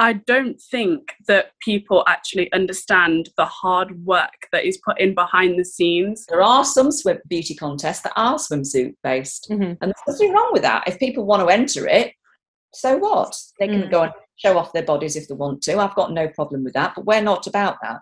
I don't think that people actually understand the hard work that is put in behind the scenes. There are some swim beauty contests that are swimsuit based, Mhm. and there's nothing wrong with that. If people want to enter it, so what? They can Mm. go and show off their bodies if they want to. I've got no problem with that, but we're not about that.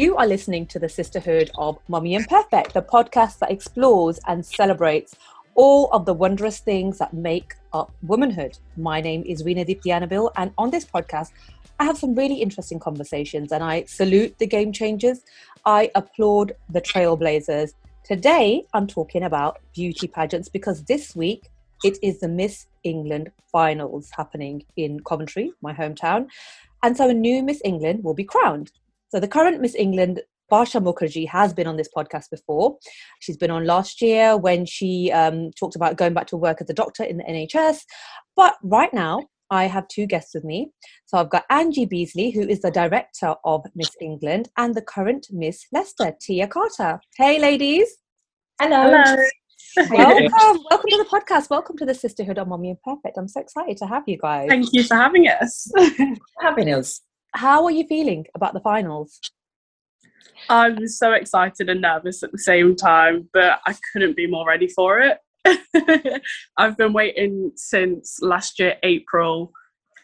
You are listening to the Sisterhood of Mummy Imperfect, the podcast that explores and celebrates all of the wondrous things that make up womanhood. My name is Rena Diptianabil, and on this podcast, I have some really interesting conversations and I salute the game changers. I applaud the trailblazers. Today, I'm talking about beauty pageants because this week it is the Miss England finals happening in Coventry, my hometown. And so a new Miss England will be crowned. So the current Miss England, Bhasha Mukherjee, has been on this podcast before. She's been on last year when she um, talked about going back to work as a doctor in the NHS. But right now, I have two guests with me. So I've got Angie Beasley, who is the director of Miss England, and the current Miss Leicester, Tia Carter. Hey, ladies. Hello. Welcome. Welcome to the podcast. Welcome to the Sisterhood of Mommy Imperfect. I'm so excited to have you guys. Thank you for having us. Having us. How are you feeling about the finals? I'm so excited and nervous at the same time, but I couldn't be more ready for it. I've been waiting since last year, April,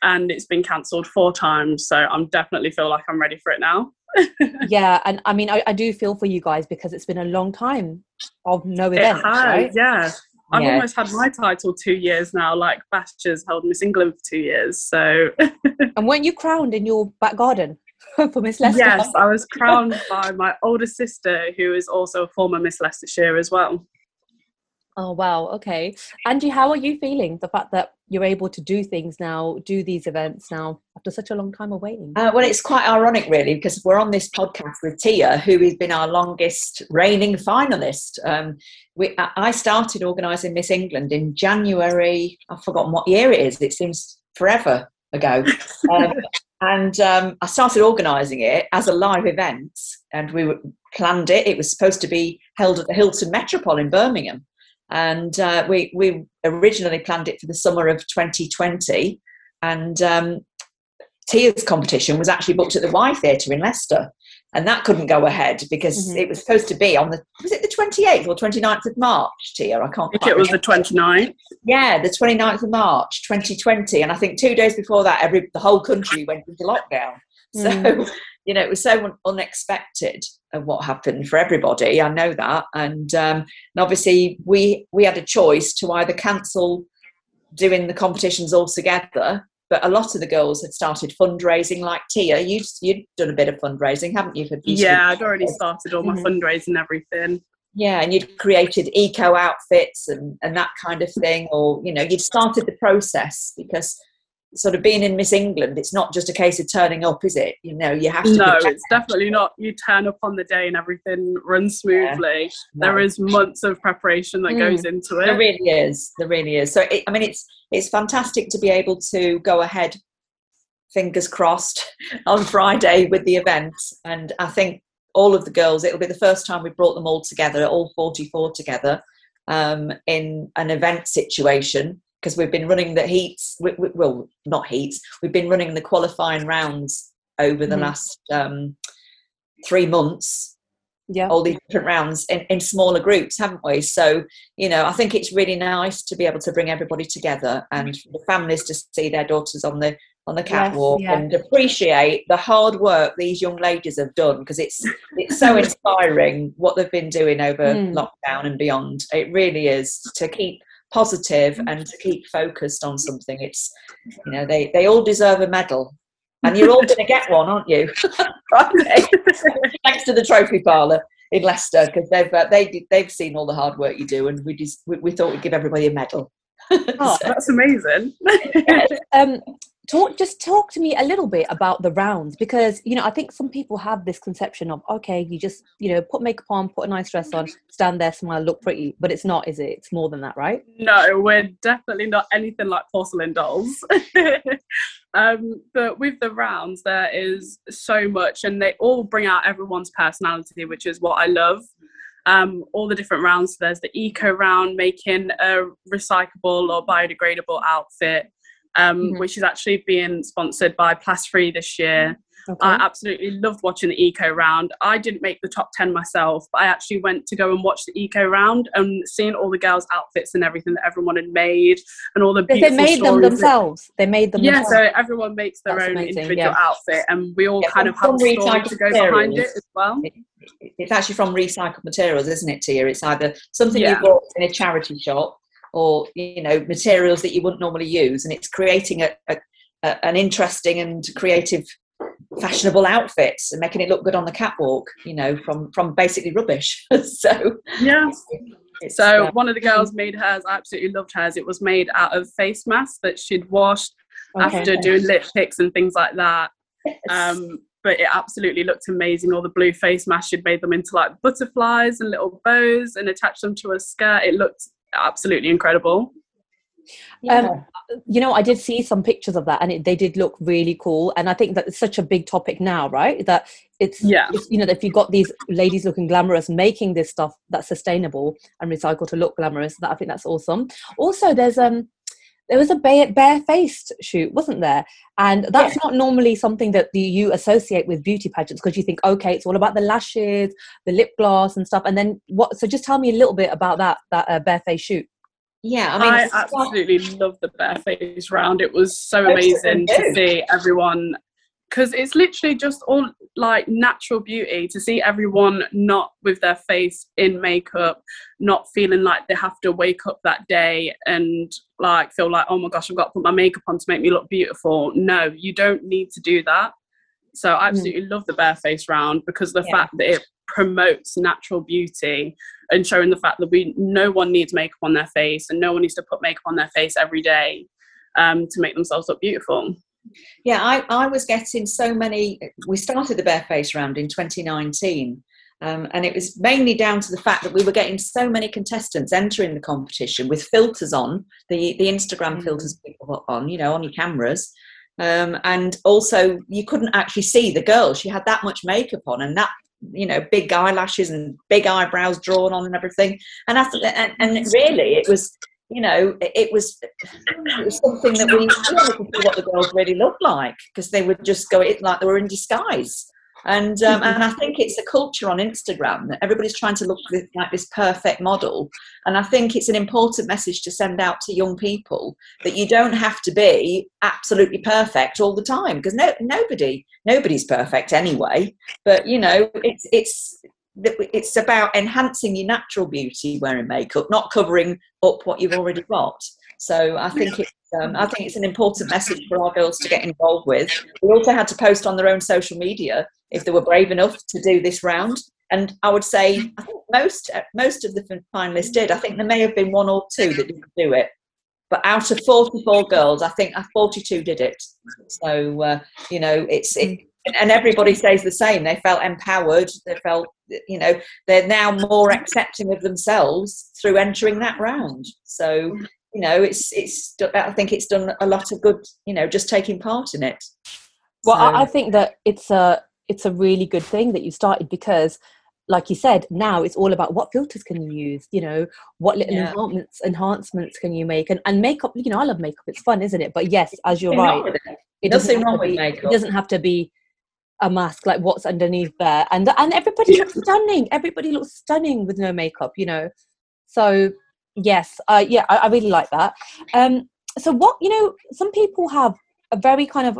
and it's been cancelled four times. So I'm definitely feel like I'm ready for it now. yeah, and I mean, I, I do feel for you guys because it's been a long time of no events, has, right? yeah. I've Yeah. almost had my title two years now, like Bhasha's held Miss England for two years. So And weren't you crowned in your back garden for Miss Leicester? yes, I was crowned by my older sister, who is also a former Miss Leicestershire as well. Oh wow, okay. Angie, how are you feeling? The fact that you're able to do things now, do these events now after such a long time of waiting. Uh, well, it's quite ironic, really, because we're on this podcast with Tia, who has been our longest reigning finalist. Um, we, I started organising Miss England in January. I've forgotten what year it is. It seems forever ago. Um, and um, I started organising it as a live event, and we were- planned it. It was supposed to be held at the Hilton Metropole in Birmingham, and uh, we we originally planned it for the summer of 2020, and um, Tia's competition was actually booked at the Y Theatre in Leicester, and that couldn't go ahead because Mhm. it was supposed to be on the was it the 28th or 29th of March, Tia? I can't. I it was the 29th. yeah, the 29th of March, 2020, and I think two days before that, every the whole country went into lockdown. So Mm. you know, it was so unexpected what happened for everybody. I know that, and um, and obviously we we had a choice to either cancel doing the competitions altogether. But a lot of the girls had started fundraising, like Tia. You you'd done a bit of fundraising, haven't you? For Yeah, I'd already started all my Mhm. fundraising and everything. yeah, and you'd created eco outfits and, and that kind of thing, or you know, you'd started the process because sort of being in Miss England, it's not just a case of turning up, is it? You know, you have to. No, it's definitely not. You turn up on the day and everything runs smoothly. No. There is months of preparation that Mm. goes into it. There really is. There really is. So, it, I mean, it's it's fantastic to be able to go ahead, fingers crossed, on Friday with the event. And I think all of the girls, it'll be the first time we've brought them all together, all 44 together, um, in an event situation because we've been running the heats. We, we, well, not heats. We've been running the qualifying rounds over the Mhm. last um, three months Yeah. all these different rounds in, in smaller groups, haven't we? So, you know, I think it's really nice to be able to bring everybody together and for the families to see their daughters on the on the Yes, catwalk yeah. and appreciate the hard work these young ladies have done because it's it's so inspiring what they've been doing over Mm. lockdown and beyond. It really is to keep positive and to keep focused on something. It's you know, they they all deserve a medal. And you're all going to get one, aren't you? Thanks to the trophy parlour in Leicester because they've uh, they did- they've seen all the hard work you do, and we just we, we thought we'd give everybody a medal. Oh, That's amazing. um, talk just talk to me a little bit about the rounds because you know I think some people have this conception of okay, you just you know put makeup on, put a nice dress on, stand there, smile, look pretty, but it's not, is it? It's more than that, right? no, we're definitely not anything like porcelain dolls. Um, but with the rounds, there is so much, and they all bring out everyone's personality, which is what I love. Um, all the different rounds. There's the eco round, making a recyclable or biodegradable outfit, um, mm-hmm. which is actually being sponsored by Plastfree this year. Okay. I absolutely loved watching the eco round. I didn't make the top 10 myself, but I actually went to go and watch the eco round and seeing all the girls' outfits and everything that everyone had made and all the beautiful They made them themselves. They made them Yeah, themselves. so everyone makes their That's own amazing, individual yeah. outfit and we all yeah, kind of have a story to go behind it as well. it's actually from recycled materials, isn't it, Tia? It's either something yeah. you bought in a charity shop or, you know, materials that you wouldn't normally use. And it's creating a, a an interesting and creative fashionable outfits and making it look good on the catwalk you know from from basically rubbish. So yeah. so uh, one of the girls made hers i absolutely loved hers. It was made out of face masks that she'd washed okay. after doing lip picks and things like that. Yes. um, but it absolutely looked amazing. All the blue face masks she'd made them into like butterflies and little bows and attached them to a skirt. It looked absolutely incredible yeah. Um, you know, I did see some pictures of that, and it, they did look really cool. And I think that it's such a big topic now, right? That it's yeah, it's, you know, if you've got these ladies looking glamorous, making this stuff that's sustainable and recycled to look glamorous, that I think that's awesome. Also, there's um, there was a bare, barefaced shoot, wasn't there? And that's yeah. not normally something that the, you associate with beauty pageants because you think, okay, it's all about the lashes, the lip gloss, and stuff. And then what? So just tell me a little bit about that that uh, barefaced shoot. Yeah, I mean, I absolutely love the barefaced round. It was so amazing to see everyone because it's literally just all like natural beauty to see everyone not with their face in makeup, not feeling like they have to wake up that day and like feel like, oh my gosh, I've got to put my makeup on to make me look beautiful. No, you don't need to do that. So I mm. absolutely mm. love the barefaced round because the yeah. fact that it promotes natural beauty and showing the fact that we no one needs makeup on their face and no one needs to put makeup on their face every day um, to make themselves look beautiful. Yeah, I, I was getting so many. We started the Bareface round in 2019, um, and it was mainly down to the fact that we were getting so many contestants entering the competition with filters on the the Instagram mm. filters people put on, you know, on your cameras. Um, and also, you couldn't actually see the girl. She had that much makeup on, and that you know big eyelashes and big eyebrows drawn on and everything and I and, and really it was you know it was, it was something that we wanted to see what the girls really looked like because they would just go it like they were in disguise and um, and I think it's a culture on Instagram that everybody's trying to look like this perfect model. And I think it's an important message to send out to young people that you don't have to be absolutely perfect all the time because no nobody nobody's perfect anyway. But you know it's it's it's about enhancing your natural beauty wearing makeup, not covering up what you've already got. So I think it's um, I think it's an important message for our girls to get involved with. We also had to post on their own social media if they were brave enough to do this round. And I would say I think most most of the finalists did. I think there may have been one or two that didn't do it, but out of 44 girls, I think 42 did it. So uh, you know, it's it, and everybody says the same. They felt empowered. They felt you know they're now more accepting of themselves through entering that round. So you know, it's it's. I think it's done a lot of good. You know, just taking part in it. Well, so. I think that it's a it's a really good thing that you started because like you said now it's all about what filters can you use you know what little yeah. enhancements enhancements can you make and, and makeup you know i love makeup it's fun isn't it but yes as you're right it, it doesn't wrong with makeup. it doesn't have to be a mask like what's underneath there and and everybody looks stunning. Everybody looks stunning with no makeup you know? So yes uh yeah I, I really like that. Um so what you know some people have a very kind of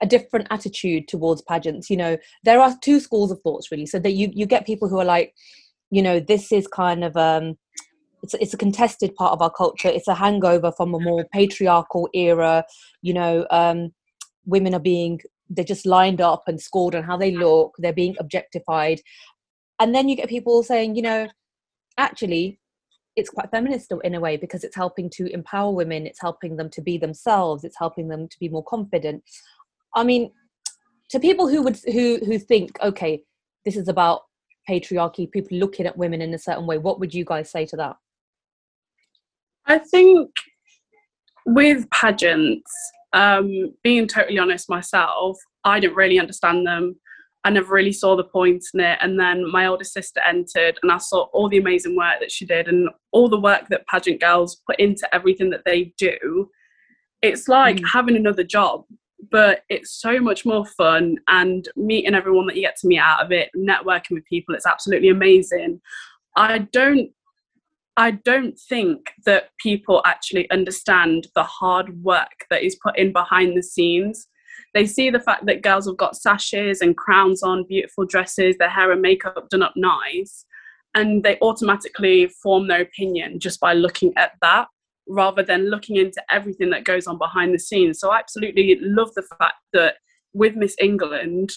a different attitude towards pageants you know? There are two schools of thoughts really. So that you you get people who are like you know this is kind of um it's, it's a contested part of our culture. It's a hangover from a more patriarchal era you know? Um women are being they're just lined up and scored on how they look they're being objectified and then you get people saying you know actually it's quite feminist in a way because it's helping to empower women it's helping them to be themselves it's helping them to be more confident I mean, to people who would who who think, okay, this is about patriarchy, people looking at women in a certain way, what would you guys say to that? I think with pageants, um, being totally honest myself, I didn't really understand them. I never really saw the point in it. And then my older sister entered, and I saw all the amazing work that she did and all the work that pageant girls put into everything that they do. It's like mm. having another job, but it's so much more fun and meeting everyone that you get to meet out of it, networking with people. It's absolutely amazing. I don't I don't think that people actually understand the hard work that is put in behind the scenes. They see the fact that girls have got sashes and crowns on, beautiful dresses, their hair and makeup done up nice, and they automatically form their opinion just by looking at that rather than looking into everything that goes on behind the scenes. So I absolutely love the fact that with Miss England,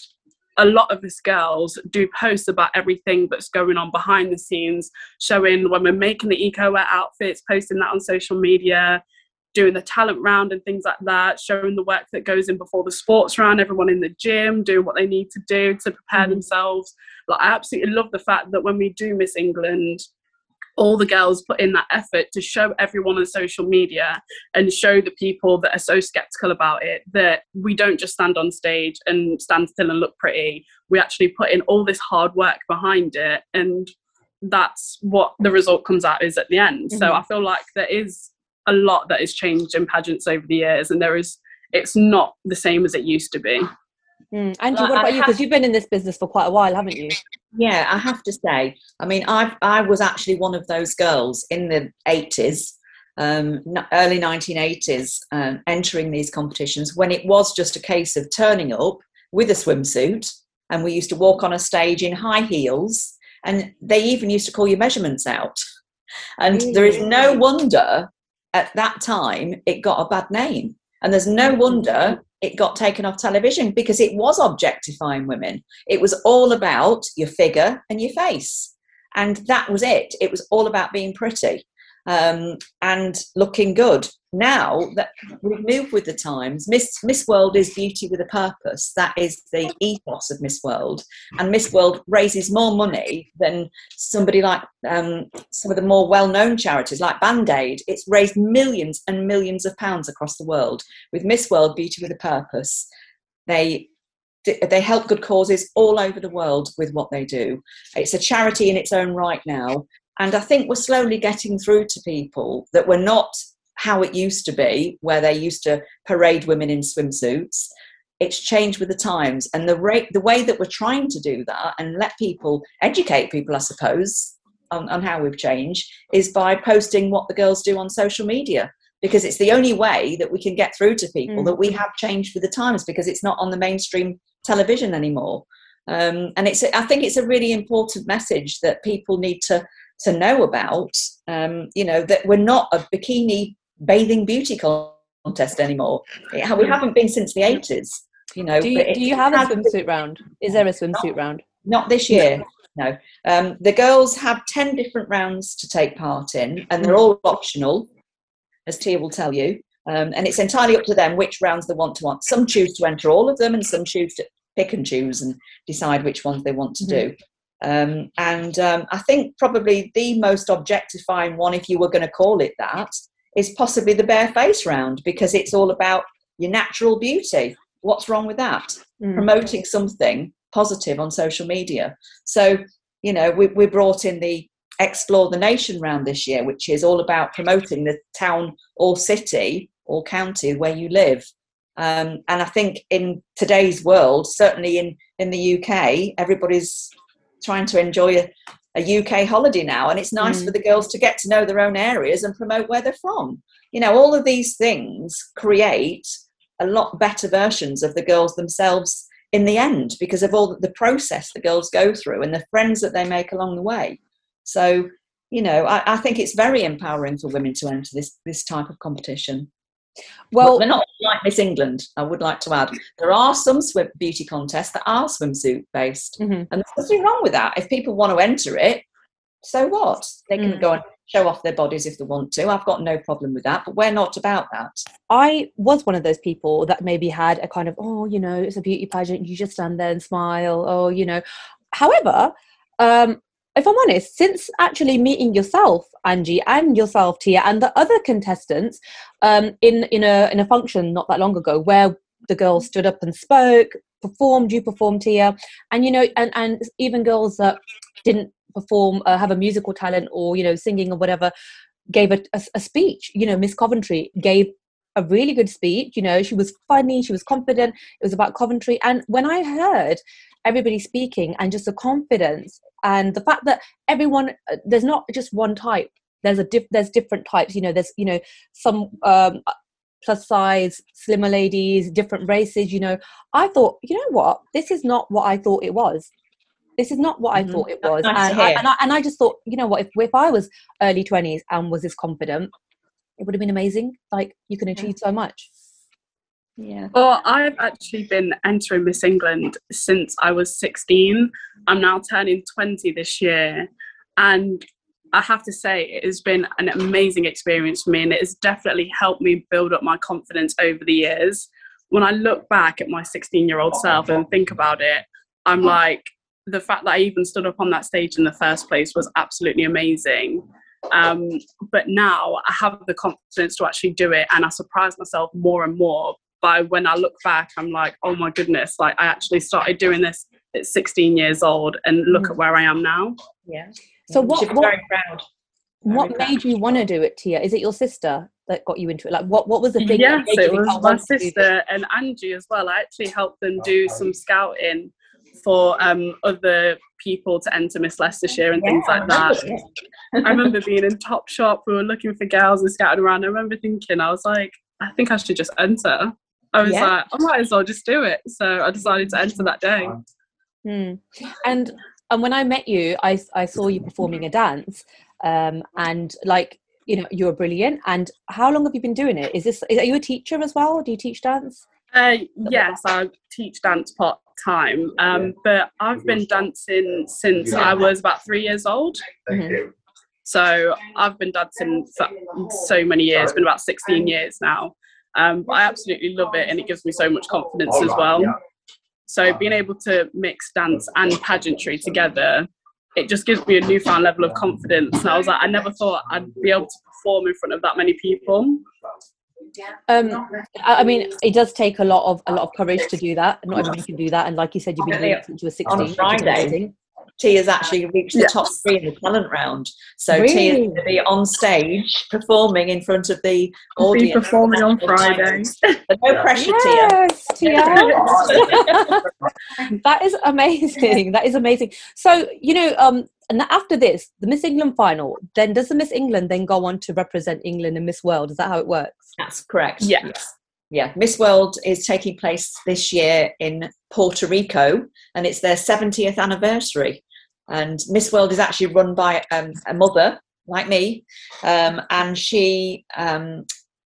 a lot of us girls do posts about everything that's going on behind the scenes, showing when we're making the eco wear outfits, posting that on social media, doing the talent round and things like that, showing the work that goes in before the sports round, everyone in the gym doing what they need to do to prepare mm-hmm. themselves. Like I absolutely love the fact that when we do Miss England, all the girls put in that effort to show everyone on social media and show the people that are so skeptical about it that we don't just stand on stage and stand still and look pretty. We actually put in all this hard work behind it and that's what the result comes out is at the end. Mm-hmm. So I feel like there is a lot that has changed in pageants over the years and there is it's not the same as it used to be. Mm. Angie, what about you? Because you've been in this business for quite a while, haven't you? Yeah, I have to say. I mean, I I was actually one of those girls in the eighties, um, early nineteen eighties, um, entering these competitions when it was just a case of turning up with a swimsuit, and we used to walk on a stage in high heels, and they even used to call your measurements out. And mm. there is no wonder at that time it got a bad name, and there's no wonder it got taken off television because it was objectifying women. It was all about your figure and your face. And that was it. It was all about being pretty um, and looking good. Now that we've moved with the times, Miss Miss World is beauty with a purpose. That is the ethos of Miss World, and Miss World raises more money than somebody like um, some of the more well-known charities like Band Aid. It's raised millions and millions of pounds across the world with Miss World Beauty with a Purpose. They they help good causes all over the world with what they do. It's a charity in its own right now, and I think we're slowly getting through to people that we're not how it used to be, where they used to parade women in swimsuits. It's changed with the times, and the rate, the way that we're trying to do that and let people educate people, I suppose, on, on how we've changed is by posting what the girls do on social media because it's the only way that we can get through to people mm. that we have changed with the times because it's not on the mainstream television anymore. Um, and it's I think it's a really important message that people need to to know about. Um, you know that we're not a bikini bathing beauty contest anymore. we haven't been since the eighties. You know, do you, do you have a swimsuit round? Is there a swimsuit not, round? Not this year. No, um, the girls have ten different rounds to take part in, and they're all optional, as Tia will tell you. Um, and it's entirely up to them which rounds they want to want. Some choose to enter all of them, and some choose to pick and choose and decide which ones they want to mm-hmm. do. Um, and um, I think probably the most objectifying one, if you were going to call it that, is possibly the bare face round because it's all about your natural beauty. What's wrong with that? Mm. Promoting something positive on social media. So, you know, we, we brought in the Explore the Nation round this year, which is all about promoting the town or city or county where you live. Um, and I think in today's world, certainly in, in the UK, everybody's trying to enjoy a, a UK holiday now, and it's nice mm. for the girls to get to know their own areas and promote where they're from. You know, all of these things create a lot better versions of the girls themselves in the end because of all the process the girls go through and the friends that they make along the way. So, you know, I, I think it's very empowering for women to enter this this type of competition. Well, they're not like Miss England. I would like to add there are some swim beauty contests that are swimsuit based, mm-hmm. and there's nothing wrong with that. If people want to enter it, so what? They can mm. go and show off their bodies if they want to. I've got no problem with that, but we're not about that. I was one of those people that maybe had a kind of, oh, you know, it's a beauty pageant. You just stand there and smile. Oh, you know. However, um, if I'm honest, since actually meeting yourself, Angie, and yourself, Tia, and the other contestants um, in in a in a function not that long ago, where the girls stood up and spoke, performed, you performed, Tia, and you know, and and even girls that didn't perform, uh, have a musical talent, or you know, singing or whatever, gave a, a, a speech. You know, Miss Coventry gave a really good speech. You know, she was funny, she was confident. It was about Coventry, and when I heard everybody speaking and just the confidence and the fact that everyone uh, there's not just one type there's a diff, there's different types you know there's you know some um, plus size slimmer ladies different races you know i thought you know what this is not what i thought it was this is not what mm-hmm. i thought it was and, I, and, I, and I just thought you know what if, if i was early 20s and was this confident it would have been amazing like you can achieve yeah. so much yeah. Well, I've actually been entering Miss England since I was 16. I'm now turning 20 this year. And I have to say, it has been an amazing experience for me. And it has definitely helped me build up my confidence over the years. When I look back at my 16 year old self and think about it, I'm oh. like, the fact that I even stood up on that stage in the first place was absolutely amazing. Um, but now I have the confidence to actually do it, and I surprise myself more and more by when I look back, I'm like, oh my goodness, like I actually started doing this at 16 years old and look mm. at where I am now. Yeah. So what, what very proud. Very what proud. made you want to do it, Tia? Is it your sister that got you into it? Like what, what was the thing? Yes, it was my sister and Angie as well. I actually helped them do some scouting for um, other people to enter Miss Leicestershire and yeah, things like that. I remember being in Top Shop, we were looking for girls and scouting around. I remember thinking, I was like, I think I should just enter. I was yeah. like, I might as well just do it. So I decided to enter that day. Hmm. And and when I met you, I I saw you performing a dance, um, and like you know you were brilliant. And how long have you been doing it? Is this is, are you a teacher as well? Do you teach dance? Uh, yes, I teach dance part time, um, but I've been dancing since I was about three years old. Mm-hmm. So I've been dancing for so many years, been about 16 years now. Um, but I absolutely love it and it gives me so much confidence as well. So being able to mix dance and pageantry together, it just gives me a newfound level of confidence. And I was like, I never thought I'd be able to perform in front of that many people. Um, I mean, it does take a lot of a lot of courage to do that. Not everybody can do that, and like you said, you've been doing it since you were sixteen. On Friday, T has actually reached the top three in the talent round. So really? T is going to be on stage performing in front of the audience. Be performing on Friday. no pressure, yes, Tia. that is amazing. That is amazing. So you know, um, and after this, the Miss England final, then does the Miss England then go on to represent England in Miss World? Is that how it works? That's correct. Yes yeah, Miss World is taking place this year in Puerto Rico, and it's their 70th anniversary. And Miss World is actually run by um, a mother like me, um, and she um,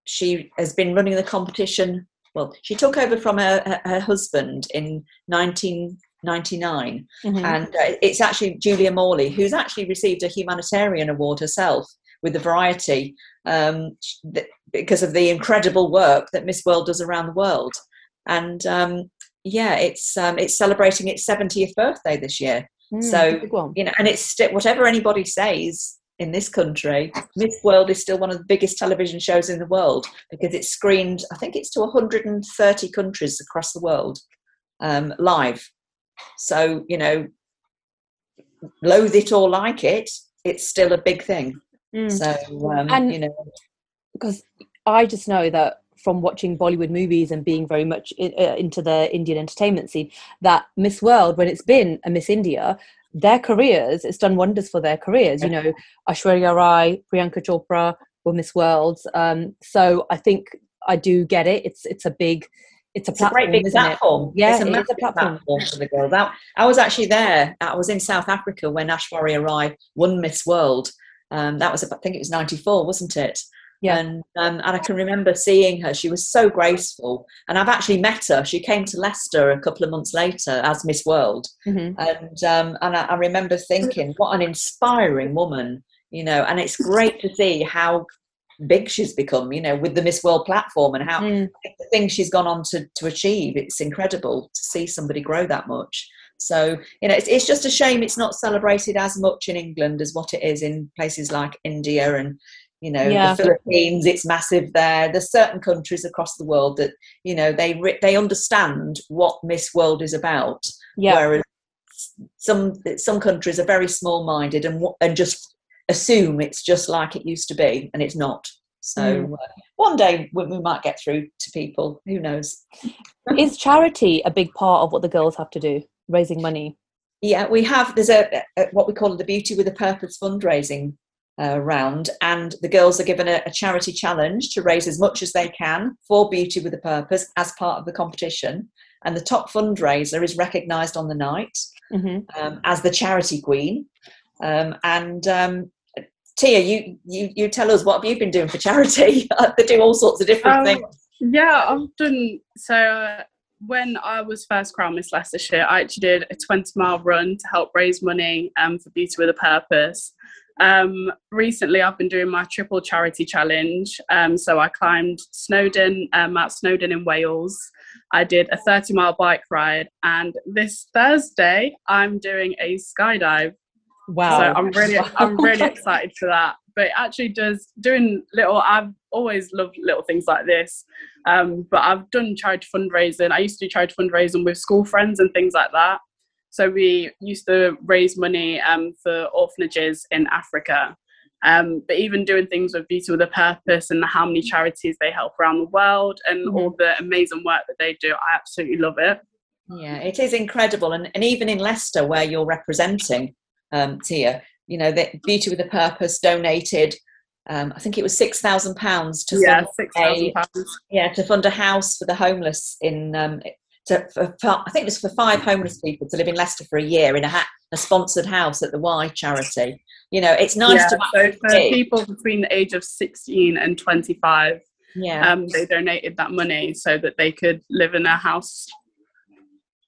she has been running the competition. Well, she took over from her, her, her husband in 1999, mm-hmm. and uh, it's actually Julia Morley who's actually received a humanitarian award herself with the variety um, th- because of the incredible work that Miss World does around the world. And um, yeah, it's um, it's celebrating its 70th birthday this year. Mm, so you know, and it's st- whatever anybody says in this country, Miss World is still one of the biggest television shows in the world because it's screened. I think it's to 130 countries across the world um, live. So you know, loathe it or like it, it's still a big thing. Mm. So um, and you know, because I just know that from watching Bollywood movies and being very much in, uh, into the Indian entertainment scene, that Miss World, when it's been a Miss India, their careers, it's done wonders for their careers. You know, Aishwarya Rai, Priyanka Chopra were Miss Worlds. Um, so I think I do get it. It's it's a big it's a, it's platform, a great big platform. It? Yeah, it's a, it a platform. platform. for the girls. I, I was actually there. I was in South Africa when Aishwarya Rai won Miss World, um, that was, I think it was 94, wasn't it? Yeah. And, um, and I can remember seeing her. She was so graceful. And I've actually met her. She came to Leicester a couple of months later as Miss World. Mm-hmm. And, um, and I, I remember thinking, what an inspiring woman, you know, and it's great to see how big she's become, you know, with the Miss World platform and how mm. the things she's gone on to, to achieve. It's incredible to see somebody grow that much. So, you know, it's, it's just a shame it's not celebrated as much in England as what it is in places like India and, you know, Yeah. the Philippines. It's massive there. There's certain countries across the world that, you know, they they understand what Miss World is about. Yeah. Whereas some some countries are very small minded and and just assume it's just like it used to be, and it's not. So Mm. uh, one day we, we might get through to people. Who knows? Is charity a big part of what the girls have to do? Raising money. Yeah, we have. There's a, a what we call the Beauty with a Purpose fundraising uh, round, and the girls are given a, a charity challenge to raise as much as they can for Beauty with a Purpose as part of the competition. And the top fundraiser is recognised on the night hmm um, as the charity queen. Um, and um, Tia, you, you you tell us what have you been doing for charity? they do all sorts of different Um, things. Yeah, I've done so. Uh, when I was first crowned Miss Leicestershire, I actually did a 20 mile run to help raise money um, for Beauty with a Purpose. Um, recently, I've been doing my triple charity challenge. Um, so I climbed Snowdon, um, Mount Snowdon in Wales. I did a 30 mile bike ride, and this Thursday, I'm doing a skydive. Wow. So I'm really, I'm really excited for that. But it actually does doing little. I've always loved little things like this. Um, but I've done charity fundraising. I used to do charity fundraising with school friends and things like that. So we used to raise money um, for orphanages in Africa. Um, but even doing things with Beauty with a Purpose and how many charities they help around the world and all the amazing work that they do, I absolutely love it. Yeah, it is incredible, and and even in Leicester, where you're representing um, Tia, you know that Beauty with a Purpose donated. Um, I think it was six thousand pounds to Yeah, fund six thousand pounds. yeah to fund a house for the homeless in um, to, for, for, I think it was for five homeless people to live in Leicester for a year in a, ha- a sponsored house at the Y charity. You know, it's nice yeah, to so for see. people between the age of 16 and 25 yeah. um, they donated that money so that they could live in a house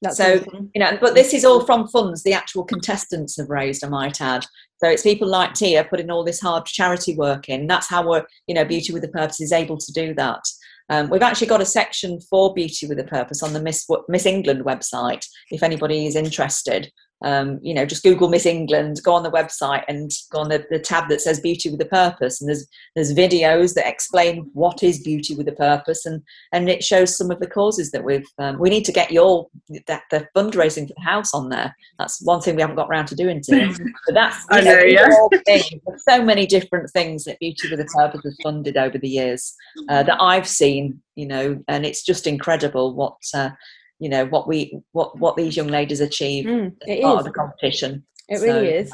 That's so awesome. you know, but this is all from funds the actual contestants have raised. I might add. So it's people like Tia putting all this hard charity work in. That's how we're, you know, Beauty with a Purpose is able to do that. Um, we've actually got a section for Beauty with a Purpose on the Miss Miss England website. If anybody is interested, um, you know, just Google Miss England, go on the website, and go on the, the tab that says Beauty with a Purpose, and there's there's videos that explain what is Beauty with a Purpose, and and it shows some of the causes that we've. Um, we need to get your that the fundraising for the house on there. That's one thing we haven't got around to doing today. But that's I know, know, yeah. are all things. There's so many different things that Beauty with a Purpose has funded over the years uh, that I've seen. You know, and it's just incredible what. Uh, you know what we what what these young ladies achieve Mm, it as part is. of the competition. It So, really is.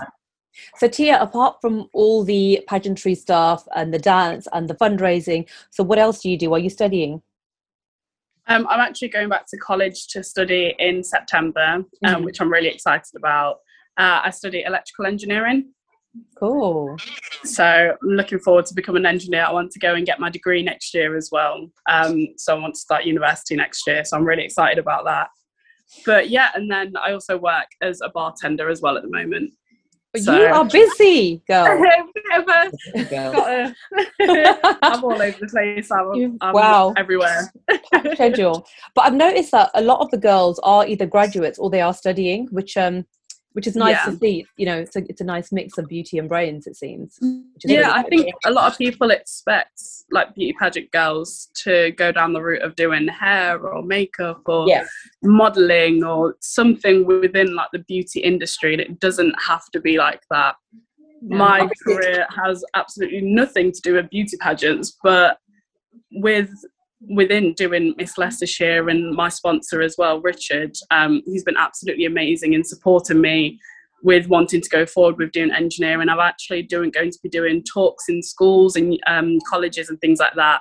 So Tia, apart from all the pageantry stuff and the dance and the fundraising, so what else do you do? Are you studying? um, i'm actually going back to college to study in september um, Mhm. which i'm really excited about uh, i study electrical engineering Cool. so i'm looking forward to becoming an engineer i want to go and get my degree next year as well um, so i want to start university next year so i'm really excited about that but yeah and then i also work as a bartender as well at the moment So- You are busy, girl. Bit of a- There you go. got a- I'm all over the place. I'm, I'm wow. everywhere. schedule. But I've noticed that a lot of the girls are either graduates or they are studying, which um which is nice Yeah. to see. You know, it's a it's a nice mix of beauty and brains, it seems. Yeah, really I think a lot of people expect like beauty pageant girls to go down the route of doing hair or makeup or Yeah. modeling or something within like the beauty industry, and it doesn't have to be like that. My Obviously- career has absolutely nothing to do with beauty pageants, but with within doing Miss Leicestershire and my sponsor as well, Richard, um, he's been absolutely amazing in supporting me with wanting to go forward with doing engineering. I'm actually doing going to be doing talks in schools and um, colleges and things like that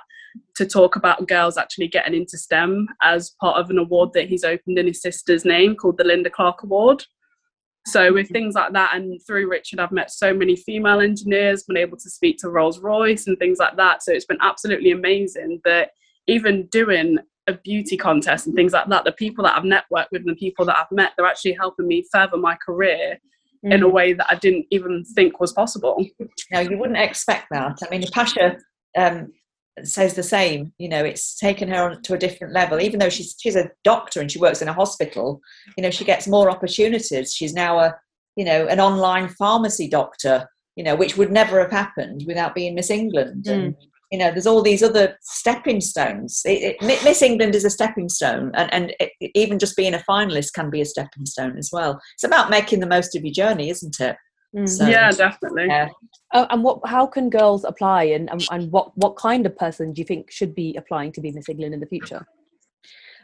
to talk about girls actually getting into STEM as part of an award that he's opened in his sister's name called the Linda Clark Award. So with things like that, and through Richard, I've met so many female engineers, been able to speak to Rolls Royce and things like that. So it's been absolutely amazing that even doing a beauty contest and things like that, the people that I've networked with and the people that I've met, they're actually helping me further my career in a Mm. way that I didn't even think was possible. No, you wouldn't expect that. I mean, Bhasha, um, says the same. You know, it's taken her on to a different level. Even though she's she's a doctor and she works in a hospital, you know, she gets more opportunities. She's now a you know an online pharmacy doctor. You know, which would never have happened without being Miss England. Mm. And you know, there's all these other stepping stones. It, it, Miss England is a stepping stone, and and it, even just being a finalist can be a stepping stone as well. It's about making the most of your journey, isn't it? Mm. So, yeah, definitely. Yeah. Oh, and what? How can girls apply, and, and and what what kind of person do you think should be applying to be Miss England in the future?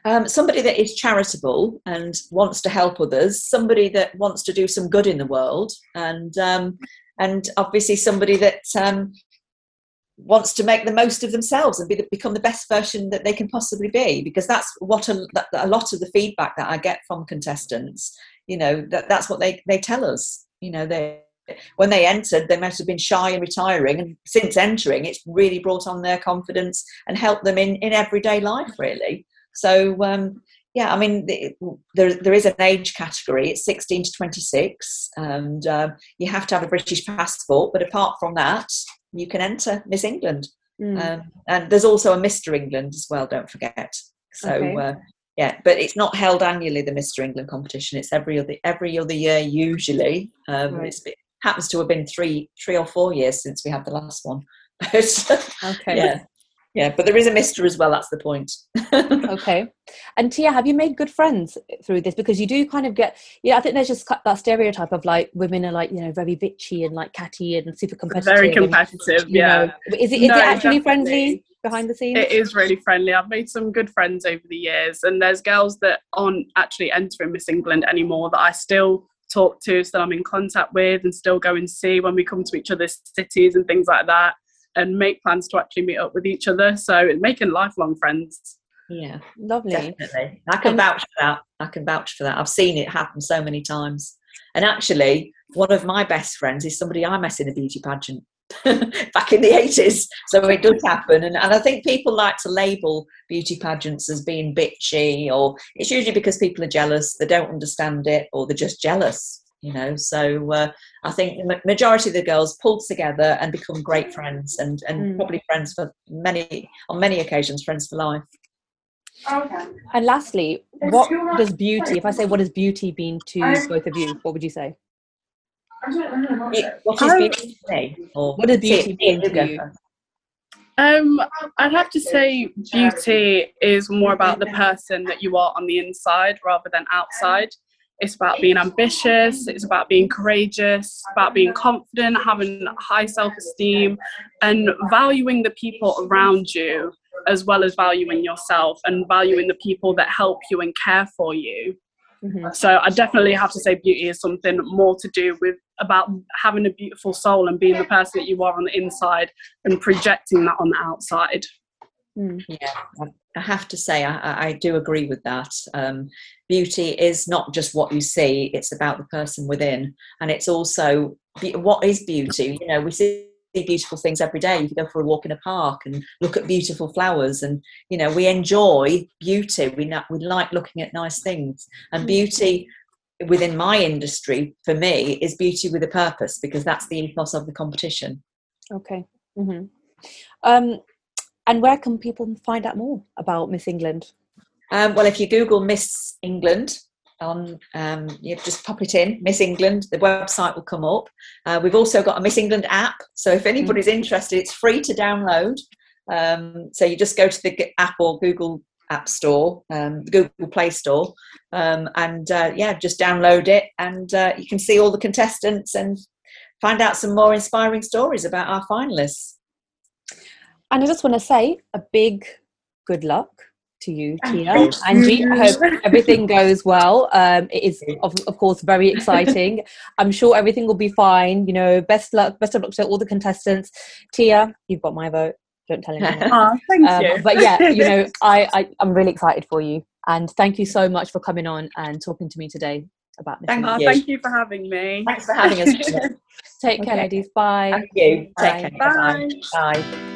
Um, somebody that is charitable and wants to help others, somebody that wants to do some good in the world, and um, and obviously somebody that um, wants to make the most of themselves and be the, become the best version that they can possibly be. Because that's what a, a lot of the feedback that I get from contestants. You know that that's what they they tell us you know they when they entered they must have been shy and retiring and since entering it's really brought on their confidence and helped them in in everyday life really so um, yeah i mean the, there, there is an age category it's 16 to 26 and uh, you have to have a british passport but apart from that you can enter miss england mm. um, and there's also a mr england as well don't forget so okay. uh, yeah, but it's not held annually. The Mr. England competition. It's every other every other year usually. Um, right. it happens to have been three three or four years since we had the last one. okay. Yeah. Yeah, but there is a Mister as well. That's the point. okay, and Tia, have you made good friends through this? Because you do kind of get, yeah. I think there's just that stereotype of like women are like you know very bitchy and like catty and super competitive. Very competitive. And, yeah. Know, is it is no, it actually definitely. friendly? behind the scenes? It is really friendly. I've made some good friends over the years, and there's girls that aren't actually entering Miss England anymore that I still talk to, still I'm in contact with, and still go and see when we come to each other's cities and things like that, and make plans to actually meet up with each other. So it's making lifelong friends. Yeah, lovely. Definitely, I can vouch for that. I can vouch for that. I've seen it happen so many times. And actually, one of my best friends is somebody I met in a beauty pageant. back in the 80s. So it does happen. And, and I think people like to label beauty pageants as being bitchy, or it's usually because people are jealous, they don't understand it, or they're just jealous. You know, so uh, I think the majority of the girls pulled together and become great friends, and and mm. probably friends for many on many occasions, friends for life. Okay. And lastly, what does beauty? If I say what has beauty been to both of you, what would you say? what is beauty today? Or what does beauty mean to you? Um, I'd have to say beauty is more about the person that you are on the inside rather than outside. It's about being ambitious, it's about being courageous, about being confident, having high self esteem, and valuing the people around you as well as valuing yourself and valuing the people that help you and care for you. Mm-hmm. So I definitely have to say beauty is something more to do with about having a beautiful soul and being the person that you are on the inside and projecting that on the outside. Mm. Yeah, I have to say I, I do agree with that. Um, beauty is not just what you see; it's about the person within, and it's also what is beauty. You know, we see beautiful things every day. You can go for a walk in a park and look at beautiful flowers, and you know we enjoy beauty. We we like looking at nice things, and mm. beauty within my industry for me is beauty with a purpose because that's the ethos of the competition. Okay. Mm-hmm. Um, and where can people find out more about Miss England? Um, well, if you Google Miss England, on um, you just pop it in miss england the website will come up uh, we've also got a miss england app so if anybody's mm. interested it's free to download um, so you just go to the app or google app store um, the google play store um, and uh, yeah just download it and uh, you can see all the contestants and find out some more inspiring stories about our finalists and i just want to say a big good luck to you, Tia. Angie, I hope everything goes well. Um, it is, of, of course, very exciting. I'm sure everything will be fine. You know, best luck, best of luck to all the contestants. Tia, you've got my vote. Don't tell anyone. oh, thank um, you. But yeah, you know, I, I, I'm really excited for you. And thank you so much for coming on and talking to me today about this. Thank, you. thank you for having me. Thanks for having us. Take okay. care, ladies. Bye. Thank you. Take Bye. care. Bye. Bye.